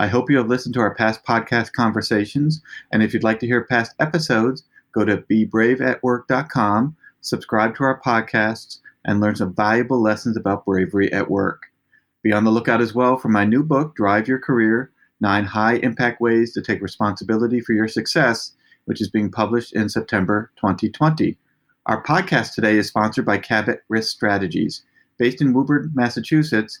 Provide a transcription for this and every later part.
I hope you have listened to our past podcast conversations, and if you'd like to hear past episodes, go to bebraveatwork.com, subscribe to our podcasts, and learn some valuable lessons about bravery at work. Be on the lookout as well for my new book, Drive Your Career Nine High Impact Ways to Take Responsibility for Your Success, which is being published in September 2020. Our podcast today is sponsored by Cabot Risk Strategies. Based in Woburn, Massachusetts,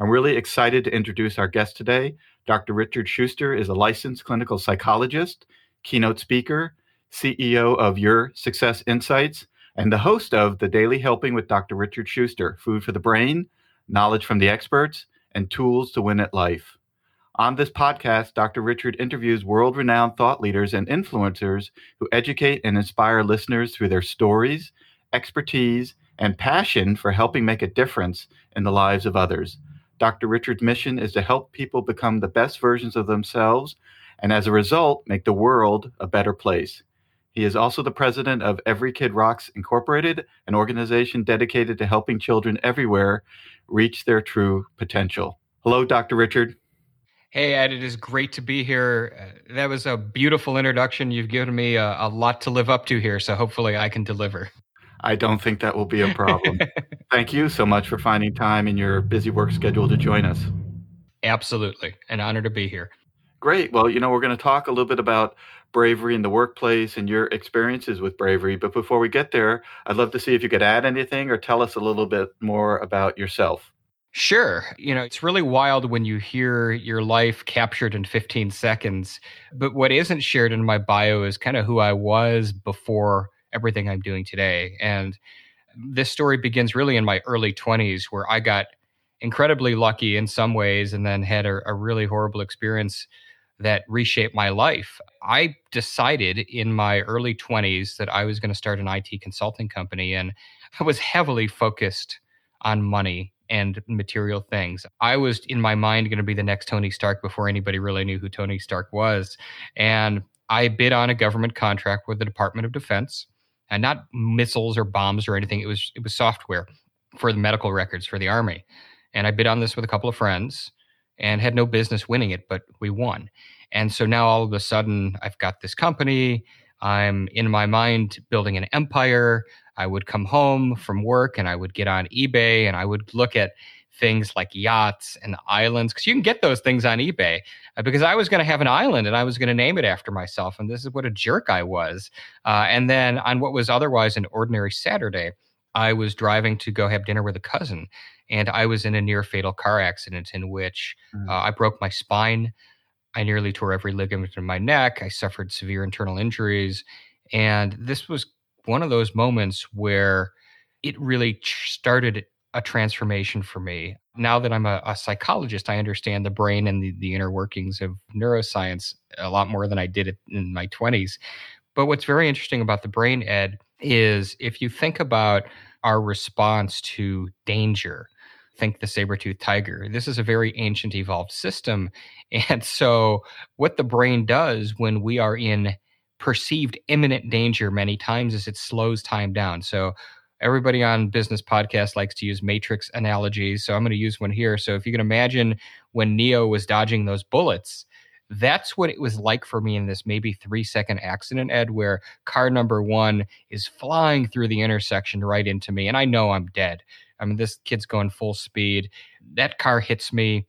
I'm really excited to introduce our guest today. Dr. Richard Shuster is a licensed clinical psychologist, keynote speaker, CEO of Your Success Insights, and the host of The Daily Helping with Dr. Richard Shuster Food for the Brain, Knowledge from the Experts, and Tools to Win at Life. On this podcast, Dr. Richard interviews world renowned thought leaders and influencers who educate and inspire listeners through their stories, expertise, and passion for helping make a difference in the lives of others. Dr. Richard's mission is to help people become the best versions of themselves and as a result, make the world a better place. He is also the president of Every Kid Rocks Incorporated, an organization dedicated to helping children everywhere reach their true potential. Hello, Dr. Richard. Hey, Ed, it is great to be here. That was a beautiful introduction. You've given me a, a lot to live up to here, so hopefully I can deliver. I don't think that will be a problem. Thank you so much for finding time in your busy work schedule to join us. Absolutely. An honor to be here. Great. Well, you know, we're going to talk a little bit about bravery in the workplace and your experiences with bravery. But before we get there, I'd love to see if you could add anything or tell us a little bit more about yourself. Sure. You know, it's really wild when you hear your life captured in 15 seconds. But what isn't shared in my bio is kind of who I was before everything I'm doing today. And this story begins really in my early 20s, where I got incredibly lucky in some ways and then had a, a really horrible experience that reshaped my life. I decided in my early 20s that I was going to start an IT consulting company, and I was heavily focused on money and material things. I was in my mind going to be the next Tony Stark before anybody really knew who Tony Stark was. And I bid on a government contract with the Department of Defense and not missiles or bombs or anything. It was it was software for the medical records for the army. And I bid on this with a couple of friends and had no business winning it, but we won. And so now all of a sudden I've got this company. I'm in my mind building an empire. I would come home from work and I would get on eBay and I would look at things like yachts and islands because you can get those things on eBay. Uh, because I was going to have an island and I was going to name it after myself, and this is what a jerk I was. Uh, and then on what was otherwise an ordinary Saturday, I was driving to go have dinner with a cousin, and I was in a near fatal car accident in which mm. uh, I broke my spine. I nearly tore every ligament in my neck. I suffered severe internal injuries. And this was one of those moments where it really started a transformation for me. Now that I'm a, a, psychologist, I understand the brain and the, the inner workings of neuroscience a lot more than I did in my 20s. But what's very interesting about the brain, Ed, is if you think about our response to danger, think the saber-toothed tiger. This is a very ancient evolved system. And so what the brain does when we are in perceived imminent danger many times is it slows time down. So everybody on business podcast likes to use matrix analogies so i'm going to use one here. So if you can imagine when neo was dodging those bullets that's what it was like for me in this maybe three second accident ed where car number one is flying through the intersection right into me and i know i'm dead. I mean this kid's going full speed. That car hits me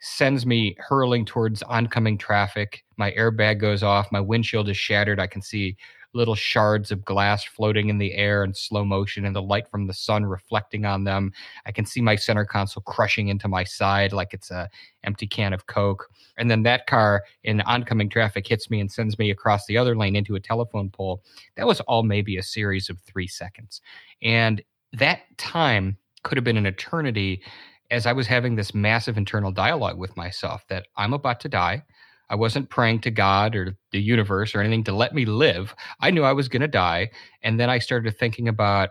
sends me hurling towards oncoming traffic. My airbag goes off, my windshield is shattered. I can see little shards of glass floating in the air in slow motion and the light from the sun reflecting on them. I can see my center console crushing into my side like it's a empty can of Coke. And then that car in oncoming traffic hits me and sends me across the other lane into a telephone pole. That was all maybe a series of three seconds. And that time could have been an eternity as I was having this massive internal dialogue with myself that I'm about to die. I wasn't praying to God or the universe or anything to let me live. I knew I was going to die. And then I started thinking about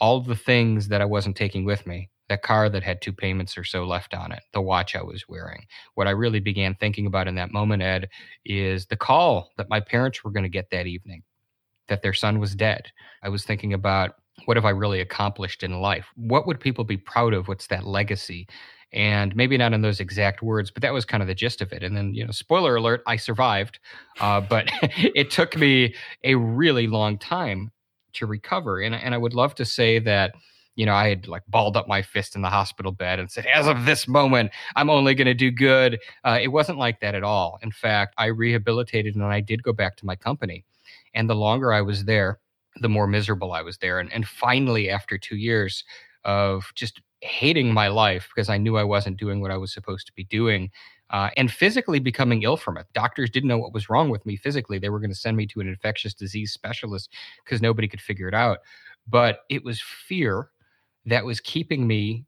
all the things that I wasn't taking with me that car that had two payments or so left on it, the watch I was wearing. What I really began thinking about in that moment, Ed, is the call that my parents were going to get that evening, that their son was dead. I was thinking about what have I really accomplished in life? What would people be proud of? What's that legacy? and maybe not in those exact words, but that was kind of the gist of it. And then, you know, spoiler alert, I survived, uh, but it took me a really long time to recover. And, and I would love to say that, you know, I had like balled up my fist in the hospital bed and said, as of this moment, I'm only going to do good. Uh, it wasn't like that at all. In fact, I rehabilitated and I did go back to my company. And the longer I was there, the more miserable I was there. And, and finally, after two years of just hating my life because I knew I wasn't doing what I was supposed to be doing. Uh, and physically becoming ill from it. Doctors didn't know what was wrong with me physically. They were going to send me to an infectious disease specialist because nobody could figure it out. But it was fear that was keeping me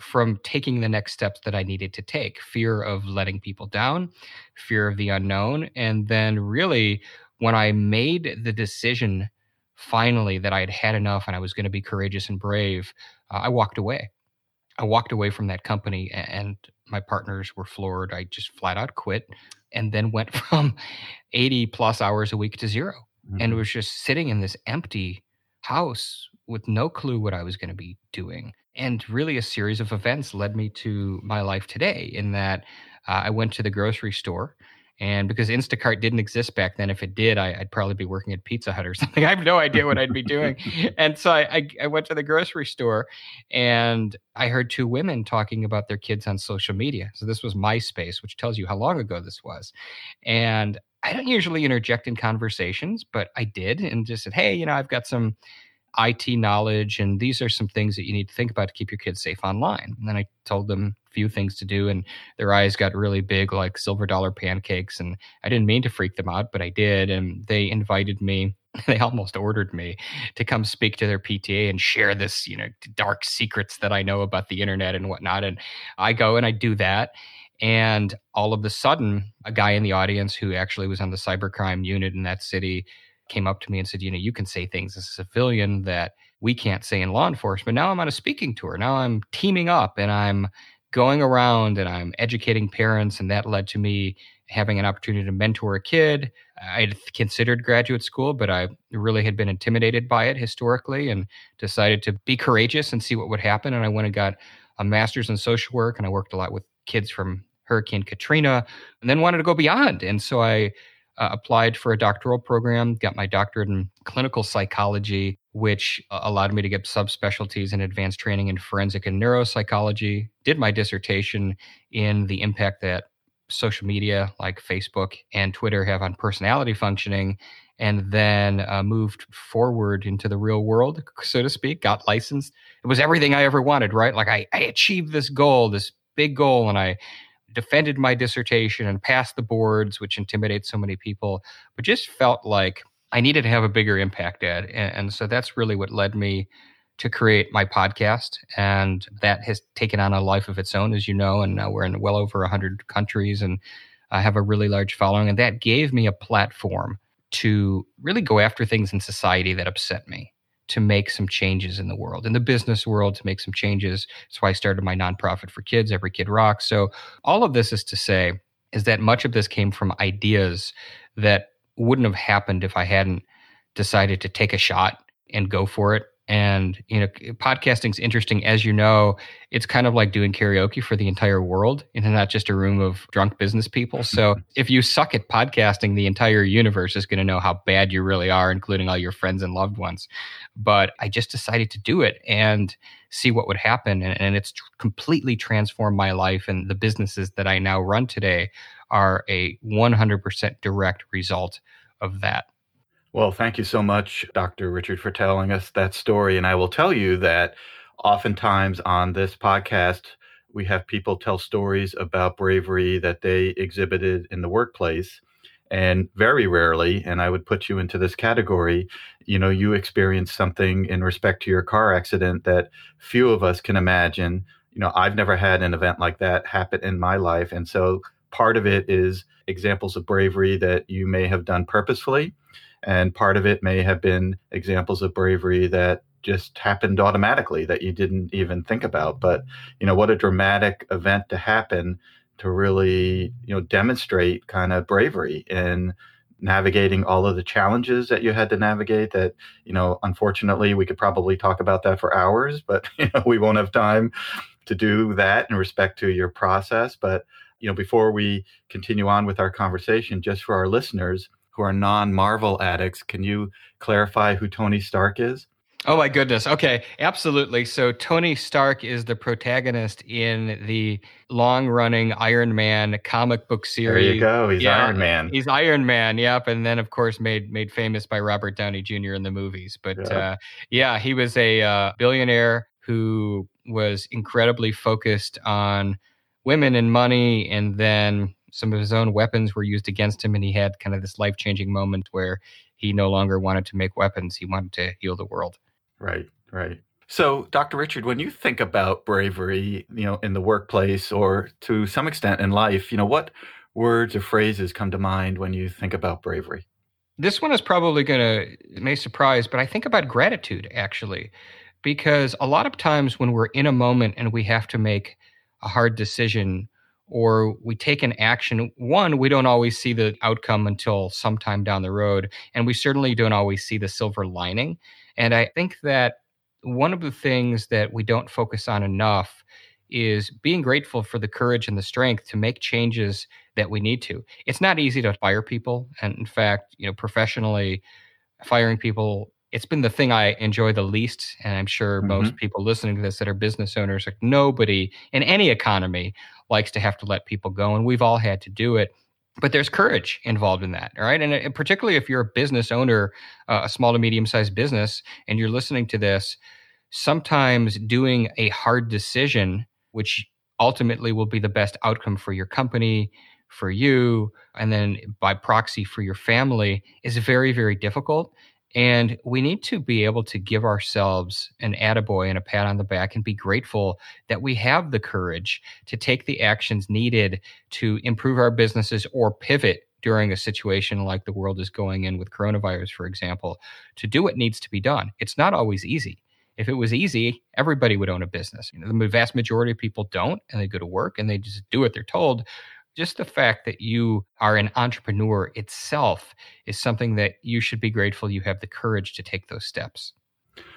from taking the next steps that I needed to take fear of letting people down, fear of the unknown. And then, really, when I made the decision finally that I had had enough and I was going to be courageous and brave, uh, I walked away. I walked away from that company and my partners were floored. I just flat out quit and then went from 80 plus hours a week to 0 mm-hmm. and was just sitting in this empty house with no clue what I was going to be doing. And really, a series of events led me to my life today, in that uh, I went to the grocery store and because Instacart didn't exist back then, if it did, I, would probably be working at Pizza Hut or something. I have no idea what I'd be doing. and so I, I, I, went to the grocery store and I heard two women talking about their kids on social media. So this was MySpace, which tells you how long ago this was. And I don't usually interject in conversations, but I did and just said, hey, you know, I've got some IT knowledge, and these are some things that you need to think about to keep your kids safe online. And then I told them a few things to do, and their eyes got really big, like silver dollar pancakes. And I didn't mean to freak them out, but I did. And they invited me. They almost ordered me to come speak to their PTA and share this, you know, dark secrets that I know about the internet and whatnot. And I go and I do that. And all of a sudden, a guy in the audience who actually was on the cybercrime unit in that city came up to me and said, you know, you can say things as a civilian that we can't say in law enforcement. Now I'm on a speaking tour. Now I'm teaming up and I'm going around and I'm educating parents. And that led to me having an opportunity to mentor a kid. I had considered graduate school, but I really had been intimidated by it historically and decided to be courageous and see what would happen. And I went and got a master's in social work and I worked a lot with kids from Hurricane Katrina and then wanted to go beyond. And so I uh, applied for a doctoral program, got my doctorate in clinical psychology, which uh, allowed me to get subspecialties in advanced training in forensic and neuropsychology. Did my dissertation in the impact that social media like Facebook and Twitter have on personality functioning, and then uh, moved forward into the real world, so to speak, got licensed. It was everything I ever wanted, right? Like I, I achieved this goal, this big goal, and I defended my dissertation and passed the boards, which intimidates so many people, but just felt like I needed to have a bigger impact at. And, and so that's really what led me to create my podcast. And that has taken on a life of its own, as you know. And now we're in well over 100 countries and I have a really large following. And that gave me a platform to really go after things in society that upset me to make some changes in the world, in the business world, to make some changes. That's why I started my nonprofit for kids, Every Kid Rocks. So, all of this is to say, is that much of this came from ideas that wouldn't have happened if I hadn't decided to take a shot and go for it and you know podcasting's interesting as you know it's kind of like doing karaoke for the entire world and not just a room of drunk business people. So mm-hmm. if you suck at podcasting the entire universe is going to know how bad you really are including all your friends and loved ones. But i just decided to do it and see what would happen and, and it's completely transformed my life and the businesses that i now run today are a 100% direct result of that. Well, thank you so much, Dr. Richard, for telling us that story. And I will tell you that oftentimes on this podcast, we have people tell stories about bravery that they exhibited in the workplace. And very rarely, and I would put you into this category, you know, you experienced something in respect to your car accident that few of us can imagine. You know, I've never had an event like that happen in my life. And so part of it is examples of bravery that you may have done purposefully. And part of it may have been examples of bravery that just happened automatically that you didn't even think about. But, you know, what a dramatic event to happen to really, you know, demonstrate kind of bravery in navigating all of the challenges that you had to navigate that, you know, unfortunately we could probably talk about that for hours, but you know, we won't have time to do that in respect to your process. But, you know, before we continue on with our conversation, just for our listeners who are non-Marvel addicts, can you clarify who Tony Stark is? Oh my goodness. Okay, absolutely. So Tony Stark is the protagonist in the long-running Iron Man comic book series. There you go. He's yeah, Iron Man. He's Iron Man. Yep. And then of course made made famous by Robert Downey Jr. in the movies. But yep. uh, yeah, he was a uh, billionaire who was incredibly focused on women and money, and then some of his own weapons were used against him, and he had kind of this life-changing moment where he no longer wanted to make weapons; he wanted to heal the world. Right, right. So, Dr. Richard, when you think about bravery, you know, in the workplace or to some extent in life, you know, what words or phrases come to mind when you think about bravery? This one is probably going to may surprise, but I think about gratitude actually, because a lot of times when we're in a moment and we have to make a hard decision or we take an action, one, we don't always see the outcome until sometime down the road, and we certainly don't always see the silver lining. And I think that one of the things that we don't focus on enough is being grateful for the courage and the strength to make changes that we need to. It's not easy to fire people. And in fact, you know, professionally, firing people, it's been the thing I enjoy the least. And I'm sure mm-hmm. most people listening to this that are business owners, like nobody in any economy likes to have to let people go. And we've all had to do it but there's courage involved in that all right and, and particularly if you're a business owner uh, a small to medium sized business and you're listening to this sometimes doing a hard decision which ultimately will be the best outcome for your company for you and then by proxy for your family is very very difficult and we need to be able to give ourselves an attaboy and a pat on the back and be grateful that we have the courage to take the actions needed to improve our businesses or pivot during a situation like the world is going in with coronavirus, for example, to do what needs to be done. It's not always easy. If it was easy, everybody would own a business. You know, the vast majority of people don't, and they go to work and they just do what they're told just the fact that you are an entrepreneur itself is something that you should be grateful you have the courage to take those steps.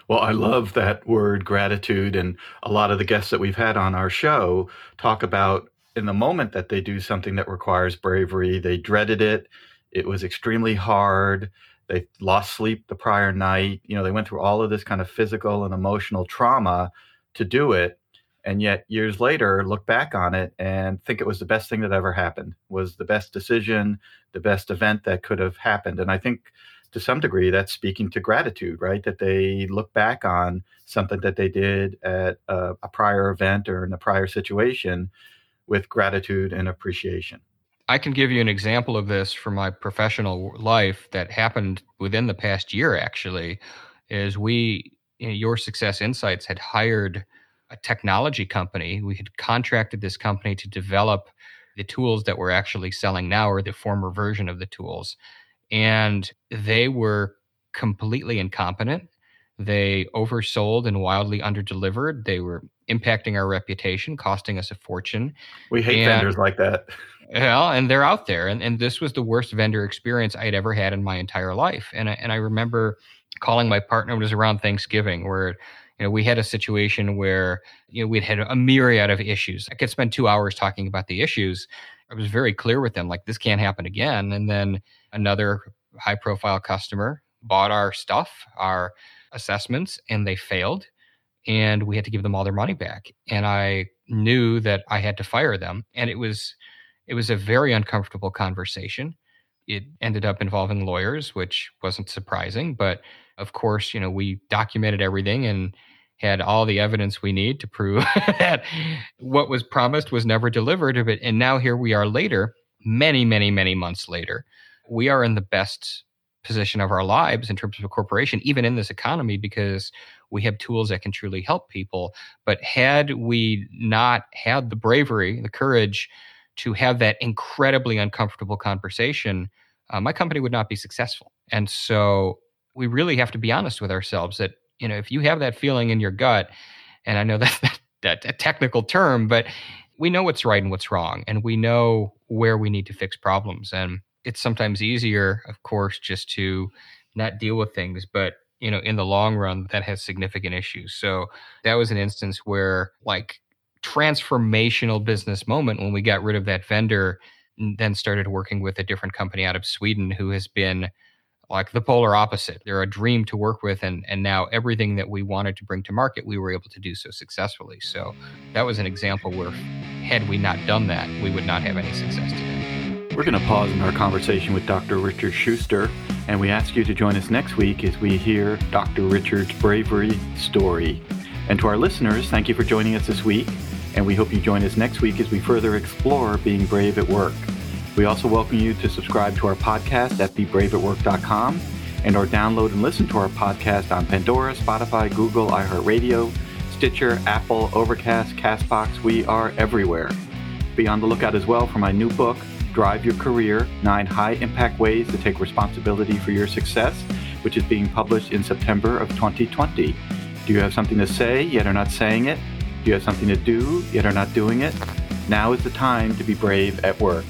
Well, I love that word gratitude. And a lot of the guests that we've had on our show talk about in the moment that they do something that requires bravery, they dreaded it. It was extremely hard. They lost sleep the prior night. You know, they went through all of this kind of physical and emotional trauma to do it and yet years later look back on it and think it was the best thing that ever happened was the best decision the best event that could have happened and i think to some degree that's speaking to gratitude right that they look back on something that they did at a, a prior event or in a prior situation with gratitude and appreciation I can give you an example of this from my professional life that happened within the past year, actually. Is we, you know, Your Success Insights had hired a technology company. We had contracted this company to develop the tools that we're actually selling now, or the former version of the tools. And they were completely incompetent. They oversold and wildly underdelivered. They were impacting our reputation, costing us a fortune. We hate and, vendors like that. Well, and they're out there. And, and this was the worst vendor experience I had ever had in my entire life. And I, and I remember calling my partner, it was around Thanksgiving, where you know, we had a situation where you know we'd had a myriad of issues. I could spend two hours talking about the issues. I was very clear with them, like this can't happen again. And then another high-profile customer bought our stuff, our assessments, and they failed, and we had to give them all their money back. And I knew that I had to fire them, and it was It was a very uncomfortable conversation. It ended up involving lawyers, which wasn't surprising. But of course, you know, we documented everything and had all the evidence we need to prove that what was promised was never delivered. And now here we are later, many, many, many months later. We are in the best position of our lives in terms of a corporation, even in this economy, because we have tools that can truly help people. But had we not had the bravery, the courage to have that incredibly uncomfortable conversation, uh, my company would not be successful. And so we really have to be honest with ourselves that, you know, if you have that feeling in your gut, and I know that's that, that a technical term, but we know what's right and what's wrong, and we know where we need to fix problems. And it's sometimes easier, of course, just to not deal with things, but you know, in the long run, that has significant issues. So that was an instance where, like, transformational business moment when we got rid of that vendor, and then started working with a different company out of Sweden who has been like the polar opposite. They're a dream to work with, and and now everything that we wanted to bring to market, we were able to do so successfully. So that was an example where, had we not done that, we would not have any success today. We're going to pause in our conversation with Dr. Richard Shuster, and we ask you to join us next week as we hear Dr. Richard's bravery story. And to our listeners, thank you for joining us this week, and we hope you join us next week as we further explore being brave at work. We also welcome you to subscribe to our podcast at bebraveatwork.com and or download and listen to our podcast on Pandora, Spotify, Google, iHeartRadio, Stitcher, Apple, Overcast, Castbox. We are everywhere. Be on the lookout as well for my new book, Drive Your Career Nine High Impact Ways to Take Responsibility for Your Success, which is being published in September of 2020. Do you have something to say yet are not saying it? Do you have something to do yet are not doing it? Now is the time to be brave at work.